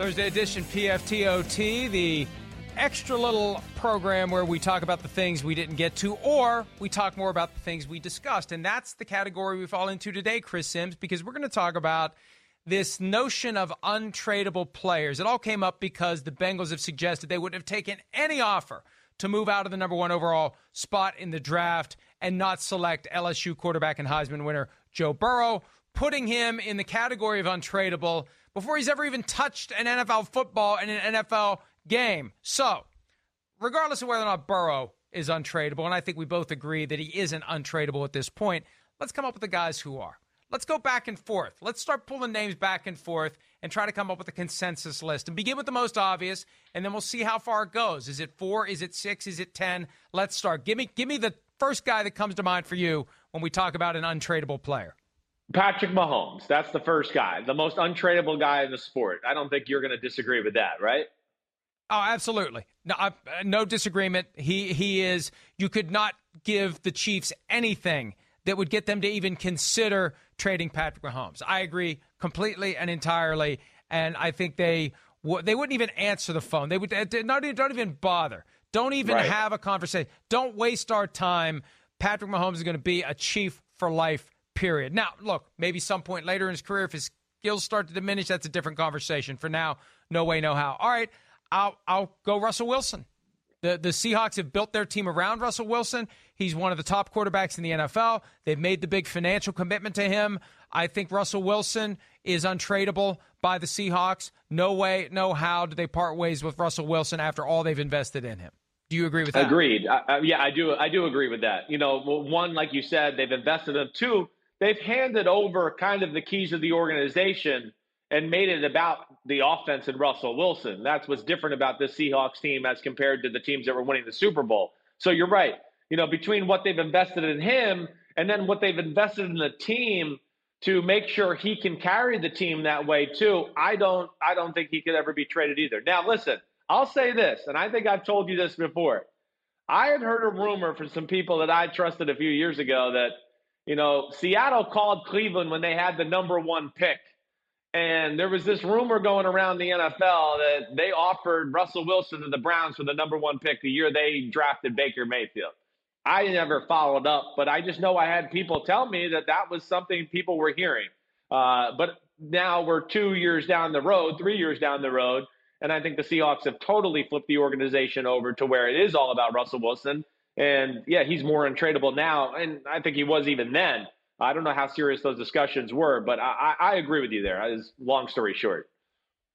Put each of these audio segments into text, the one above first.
Thursday edition PFTOT, the extra little program where we talk about the things we didn't get to, or we talk more about the things we discussed. And that's the category we fall into today, Chris Sims, because we're going to talk about this notion of untradeable players. It all came up because the Bengals have suggested they wouldn't have taken any offer to move out of the number one overall spot in the draft and not select LSU quarterback and Heisman winner Joe Burrow, putting him in the category of untradeable before he's ever even touched an NFL football and an NFL game. So, regardless of whether or not Burrow is untradeable, and I think we both agree that he isn't untradeable at this point, let's come up with the guys who are. Let's go back and forth. Let's start pulling names back and forth and try to come up with a consensus list and begin with the most obvious, and then we'll see how far it goes. Is it four? Is it six? Is it ten? Let's start. Give me give me the first guy that comes to mind for you when we talk about an untradeable player. Patrick Mahomes. That's the first guy, the most untradeable guy in the sport. I don't think you're going to disagree with that, right? Oh, absolutely. No, I, no disagreement. He he is. You could not give the Chiefs anything that would get them to even consider trading Patrick Mahomes. I agree completely and entirely, and I think they they wouldn't even answer the phone. They would not even, don't even bother. Don't even right. have a conversation. Don't waste our time. Patrick Mahomes is going to be a Chief for life period. Now, look, maybe some point later in his career, if his skills start to diminish, that's a different conversation. For now, no way, no how. All right, I'll I'll go Russell Wilson. The the Seahawks have built their team around Russell Wilson. He's one of the top quarterbacks in the NFL. They've made the big financial commitment to him. I think Russell Wilson is untradeable by the Seahawks. No way, no how do they part ways with Russell Wilson after all they've invested in him. Do you agree with that? Agreed. I, I, yeah, I do. I do agree with that. You know, one, like you said, they've invested in. Two, they've handed over kind of the keys of the organization and made it about the offense and Russell Wilson. That's what's different about this Seahawks team as compared to the teams that were winning the Super Bowl. So you're right. You know, between what they've invested in him and then what they've invested in the team to make sure he can carry the team that way too, I don't I don't think he could ever be traded either. Now listen, I'll say this, and I think I've told you this before. I had heard a rumor from some people that I trusted a few years ago that you know, Seattle called Cleveland when they had the number one pick. And there was this rumor going around the NFL that they offered Russell Wilson to the Browns for the number one pick the year they drafted Baker Mayfield. I never followed up, but I just know I had people tell me that that was something people were hearing. Uh, but now we're two years down the road, three years down the road, and I think the Seahawks have totally flipped the organization over to where it is all about Russell Wilson. And yeah, he's more untradeable now, and I think he was even then. I don't know how serious those discussions were, but I, I agree with you there. As long story short.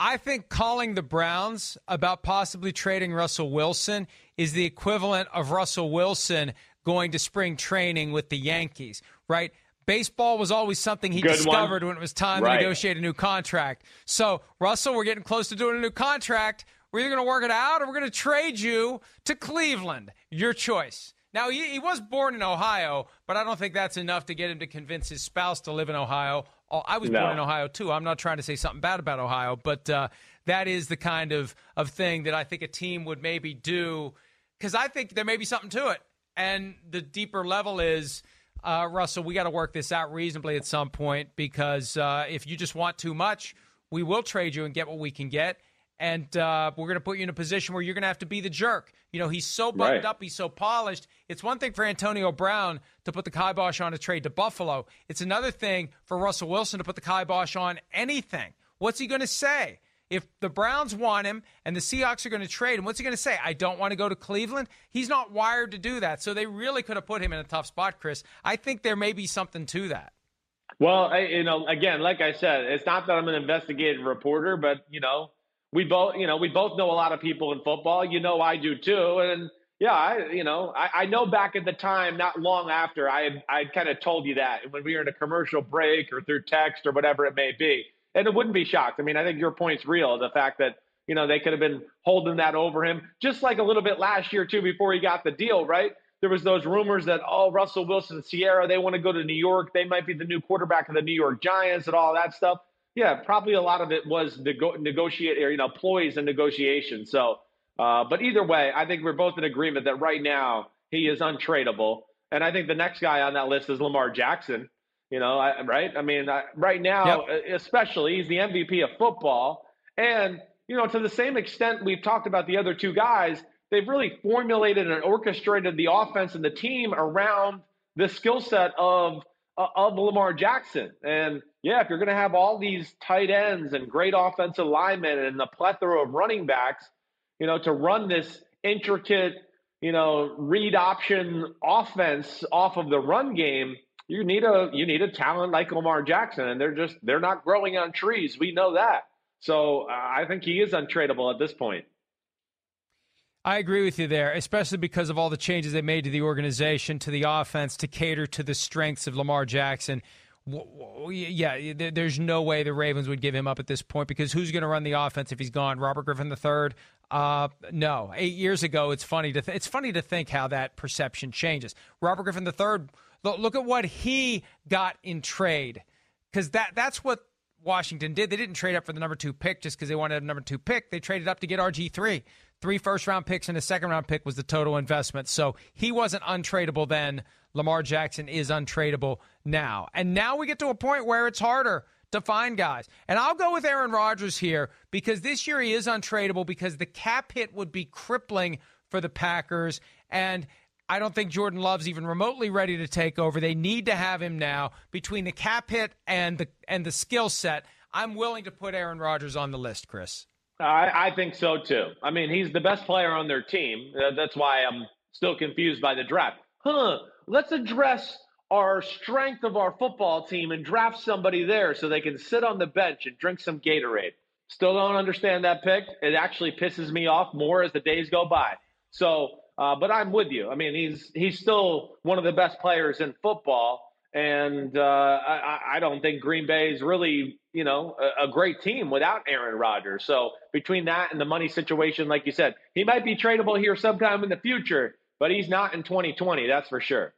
I think calling the Browns about possibly trading Russell Wilson is the equivalent of Russell Wilson going to spring training with the Yankees, right? Baseball was always something he Good discovered one. when it was time right. to negotiate a new contract. So, Russell, we're getting close to doing a new contract. We're either going to work it out or we're going to trade you to Cleveland. Your choice. Now, he, he, was born in Ohio, but I don't think that's enough to get him to convince his spouse to live in Ohio. Oh, I was no. born in Ohio, too. I'm not trying to say something bad about Ohio, but uh, that is the kind of, of thing that I think a team would maybe do because I think there may be something to it. And the deeper level is, uh, Russell, we got to work this out reasonably at some point because uh, if you just want too much, we will trade you and get what we can get and uh, we're going to put you in a position where you're going to have to be the jerk. You know, he's so buttoned right. up, he's so polished. It's one thing for Antonio Brown to put the kibosh on a trade to Buffalo. It's another thing for Russell Wilson to put the kibosh on anything. What's he going to say? If the Browns want him and the Seahawks are going to trade him, what's he going to say? I don't want to go to Cleveland. He's not wired to do that. So they really could have put him in a tough spot, Chris. I think there may be something to that. Well, I, you know, again, like I said, it's not that I'm an investigative reporter, but you know, we both, you know, we both know a lot of people in football. You know, I do too. And Yeah, I you know I, I know back at the time, not long after, I I kind of told you that when we were in a commercial break or through text or whatever it may be, and it wouldn't be shocked. I mean, I think your point's real. The fact that you know they could have been holding that over him, just like a little bit last year too, before he got the deal, right? There was those rumors that oh Russell Wilson, Ciara, they want to go to New York. They might be the new quarterback of the New York Giants and all that stuff. Yeah, probably a lot of it was nego- negotiate or you know ploys and negotiations. So uh, but either way, I think we're both in agreement that right now he is untradeable. And I think the next guy on that list is Lamar Jackson. You know, I, right? I mean, I, right now, yep. especially, he's the MVP of football. And, you know, to the same extent we've talked about the other two guys, they've really formulated and orchestrated the offense and the team around the skill set of uh, of Lamar Jackson. And yeah, if you're going to have all these tight ends and great offensive linemen and a plethora of running backs, you know, to run this intricate, you know, read option offense off of the run game, you need a you need a talent like Lamar Jackson, and they're just they're not growing on trees. We know that. So uh, I think he is untradeable at this point. I agree with you there, especially because of all the changes they made to the organization, to the offense, to cater to the strengths of Lamar Jackson yeah, there's no way the Ravens would give him up at this point because who's going to run the offense if he's gone? Robert Griffin III? Uh, no. Eight years ago, it's funny to th- it's funny to think how that perception changes. Robert Griffin III. Look at what he got in trade, because that that's what Washington did. They didn't trade up for the number two pick just because they wanted a number two pick. They traded up to get RG three. Three first round picks and a second round pick was the total investment. So he wasn't untradeable then. Lamar Jackson is untradeable now. And now we get to a point where it's harder to find guys. And I'll go with Aaron Rodgers here because this year he is untradeable because the cap hit would be crippling for the Packers. And I don't think Jordan Love's even remotely ready to take over. They need to have him now between the cap hit and the and the skill set. I'm willing to put Aaron Rodgers on the list, Chris. I, I think so too. I mean, he's the best player on their team. That's why I'm still confused by the draft. Huh? Let's address our strength of our football team and draft somebody there so they can sit on the bench and drink some Gatorade. Still don't understand that pick. It actually pisses me off more as the days go by. So, uh, but I'm with you. I mean, he's he's still one of the best players in football, and uh, I, I, don't think Green Bay is really you know a, a great team without Aaron Rodgers. So between that and the money situation, like you said, he might be tradable here sometime in the future, but he's not in 2020. That's for sure.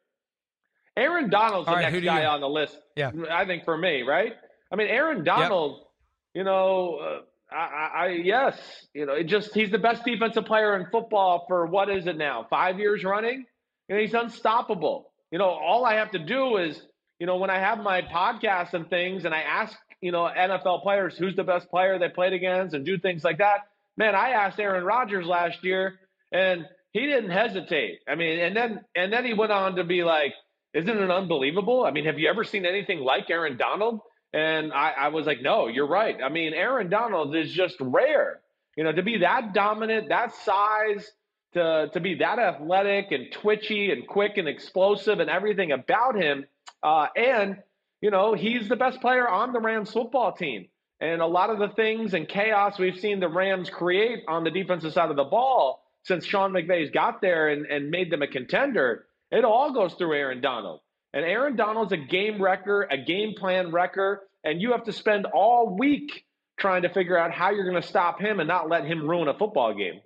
Aaron Donald's the right, next guy you... on the list. Yeah, I think for me, right? I mean, Aaron Donald. Yep. You know, uh, I, I yes, you know, it just he's the best defensive player in football for what is it now? Five years running. You know, he's unstoppable. You know, all I have to do is, you know, when I have my podcast and things, and I ask, you know, NFL players who's the best player they played against, and do things like that. Man, I asked Aaron Rodgers last year, and he didn't hesitate. I mean, and then and then he went on to be like, isn't it unbelievable? I mean, have you ever seen anything like Aaron Donald? And I, I was like, no, you're right. I mean, Aaron Donald is just rare. You know, to be that dominant, that size, to to be that athletic and twitchy and quick and explosive and everything about him. Uh, and you know, he's the best player on the Rams football team. And a lot of the things and chaos we've seen the Rams create on the defensive side of the ball since Sean McVay's got there and, and made them a contender it all goes through Aaron Donald. And Aaron Donald's a game wrecker, a game plan wrecker, and you have to spend all week trying to figure out how you're going to stop him and not let him ruin a football game.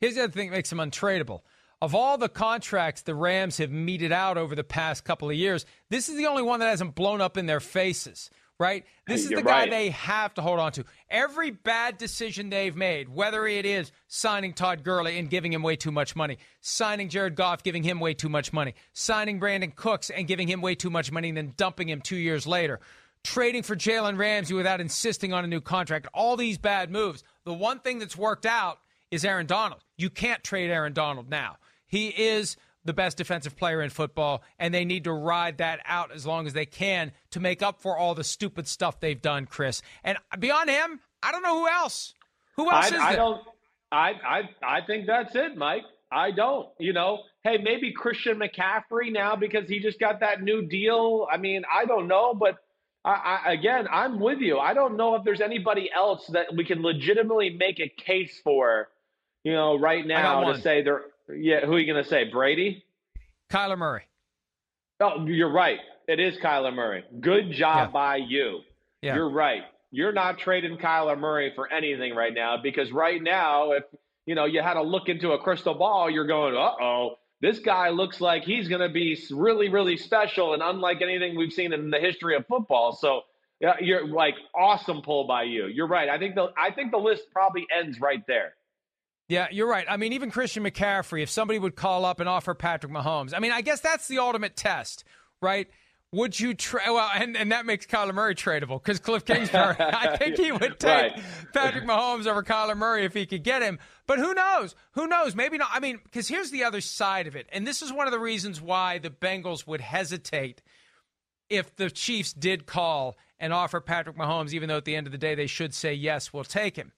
Here's the other thing that makes him untradeable. Of all the contracts the Rams have meted out over the past couple of years, this is the only one that hasn't blown up in their faces right? This is the guy right. they have to hold on to. Every bad decision they've made, whether it is signing Todd Gurley and giving him way too much money, signing Jared Goff, giving him way too much money, signing Brandin Cooks and giving him way too much money and then dumping him two years later, trading for Jalen Ramsey without insisting on a new contract, all these bad moves. The one thing that's worked out is Aaron Donald. You can't trade Aaron Donald now. He is the best defensive player in football, and they need to ride that out as long as they can to make up for all the stupid stuff they've done, Chris. And beyond him, I don't know who else. Who else I, is I there? don't. I, I I think that's it, Mike. I don't. You know, hey, maybe Christian McCaffrey now because he just got that new deal. I mean, I don't know, but I, I, again, I'm with you. I don't know if there's anybody else that we can legitimately make a case for, you know, right now to say they're Yeah, who are you going to say? Brady? Kyler Murray. Oh, you're right. It is Kyler Murray. Good job yeah. by you. Yeah. You're right. You're not trading Kyler Murray for anything right now because right now, if you know you had to look into a crystal ball, you're going, uh oh, this guy looks like he's going to be really, really special and unlike anything we've seen in the history of football. So yeah, you're like awesome pull by you. You're right. I think the I think the list probably ends right there. Yeah, you're right. I mean, even Christian McCaffrey, if somebody would call up and offer Patrick Mahomes, I mean, I guess that's the ultimate test, right? Would you trade? Well, and, and that makes Kyler Murray tradable because Cliff Kingsbury, I think he would take right. Patrick Mahomes over Kyler Murray if he could get him. But who knows? Who knows? Maybe not. I mean, because here's the other side of it. And this is one of the reasons why the Bengals would hesitate if the Chiefs did call and offer Patrick Mahomes, even though at the end of the day they should say, yes, we'll take him.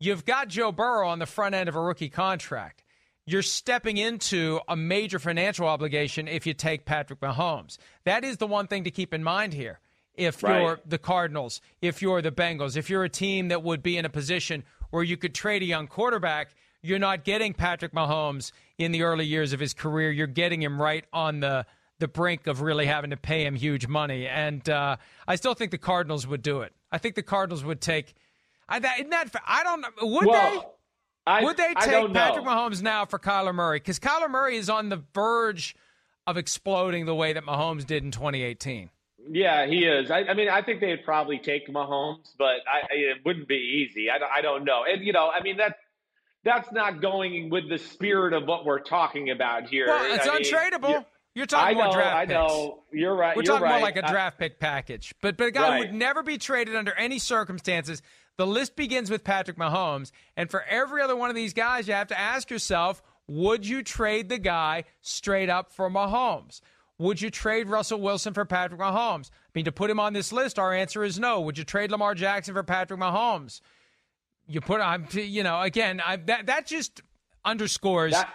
You've got Joe Burrow on the front end of a rookie contract. You're stepping into a major financial obligation if you take Patrick Mahomes. That is the one thing to keep in mind here. If right. you're the Cardinals, if you're the Bengals, if you're a team that would be in a position where you could trade a young quarterback, you're not getting Patrick Mahomes in the early years of his career. You're getting him right on the the brink of really having to pay him huge money. And uh, I still think the Cardinals would do it. I think the Cardinals would take. I, that, isn't that? I don't. Would well, they? I, would they take Patrick Mahomes now for Kyler Murray? Because Kyler Murray is on the verge of exploding the way that Mahomes did in 2018. Yeah, he is. I, I, mean, I think they'd probably take Mahomes, but I, it wouldn't be easy. I, I don't know. And you know, I mean that that's not going with the spirit of what we're talking about here. Well, it's I untradeable. Mean, You're talking I know, about draft I know. You're right. We're You're talking right. more like a draft pick package. But but a guy right. would never be traded under any circumstances. The list begins with Patrick Mahomes, and for every other one of these guys, you have to ask yourself, would you trade the guy straight up for Mahomes? Would you trade Russell Wilson for Patrick Mahomes? I mean, to put him on this list, our answer is no. Would you trade Lamar Jackson for Patrick Mahomes? You put, I'm, you know, again, I, that that just underscores that,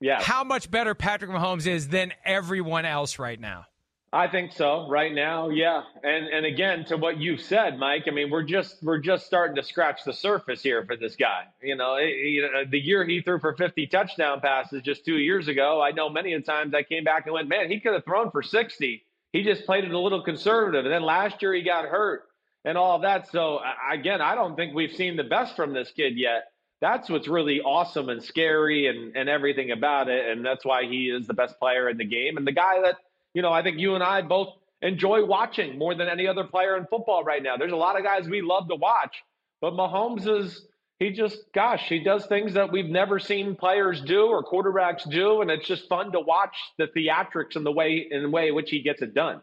yeah. how much better Patrick Mahomes is than everyone else right now. I think so. Right now, yeah. And and again, to what you've said, Mike. I mean, we're just we're just starting to scratch the surface here for this guy. You know, it, you know, the year he threw for 50 touchdown passes just two years ago. I know many of the times I came back and went, man, he could have thrown for 60. He just played it a little conservative. And then last year he got hurt and all that. So again, I don't think we've seen the best from this kid yet. That's what's really awesome and scary and and everything about it. And that's why he is the best player in the game and the guy that you know, I think you and I both enjoy watching more than any other player in football right now. There's a lot of guys we love to watch, but Mahomes is he just gosh, he does things that we've never seen players do or quarterbacks do, and it's just fun to watch the theatrics and the way in the way in which he gets it done.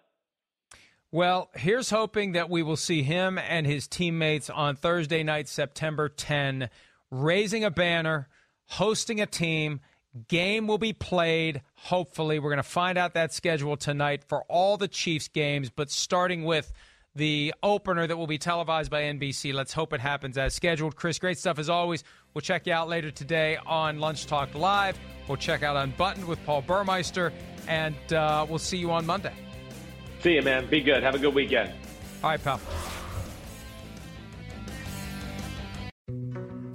Well, here's hoping that we will see him and his teammates on Thursday night, September 10, raising a banner, hosting a team, Game will be played. Hopefully, we're going to find out that schedule tonight for all the Chiefs games, but starting with the opener that will be televised by NBC. Let's hope it happens as scheduled. Chris, great stuff as always. We'll check you out later today on Lunch Talk Live. We'll check out Unbuttoned with Paul Burmeister, and uh, we'll see you on Monday. See you, man. Be good. Have a good weekend. All right, pal.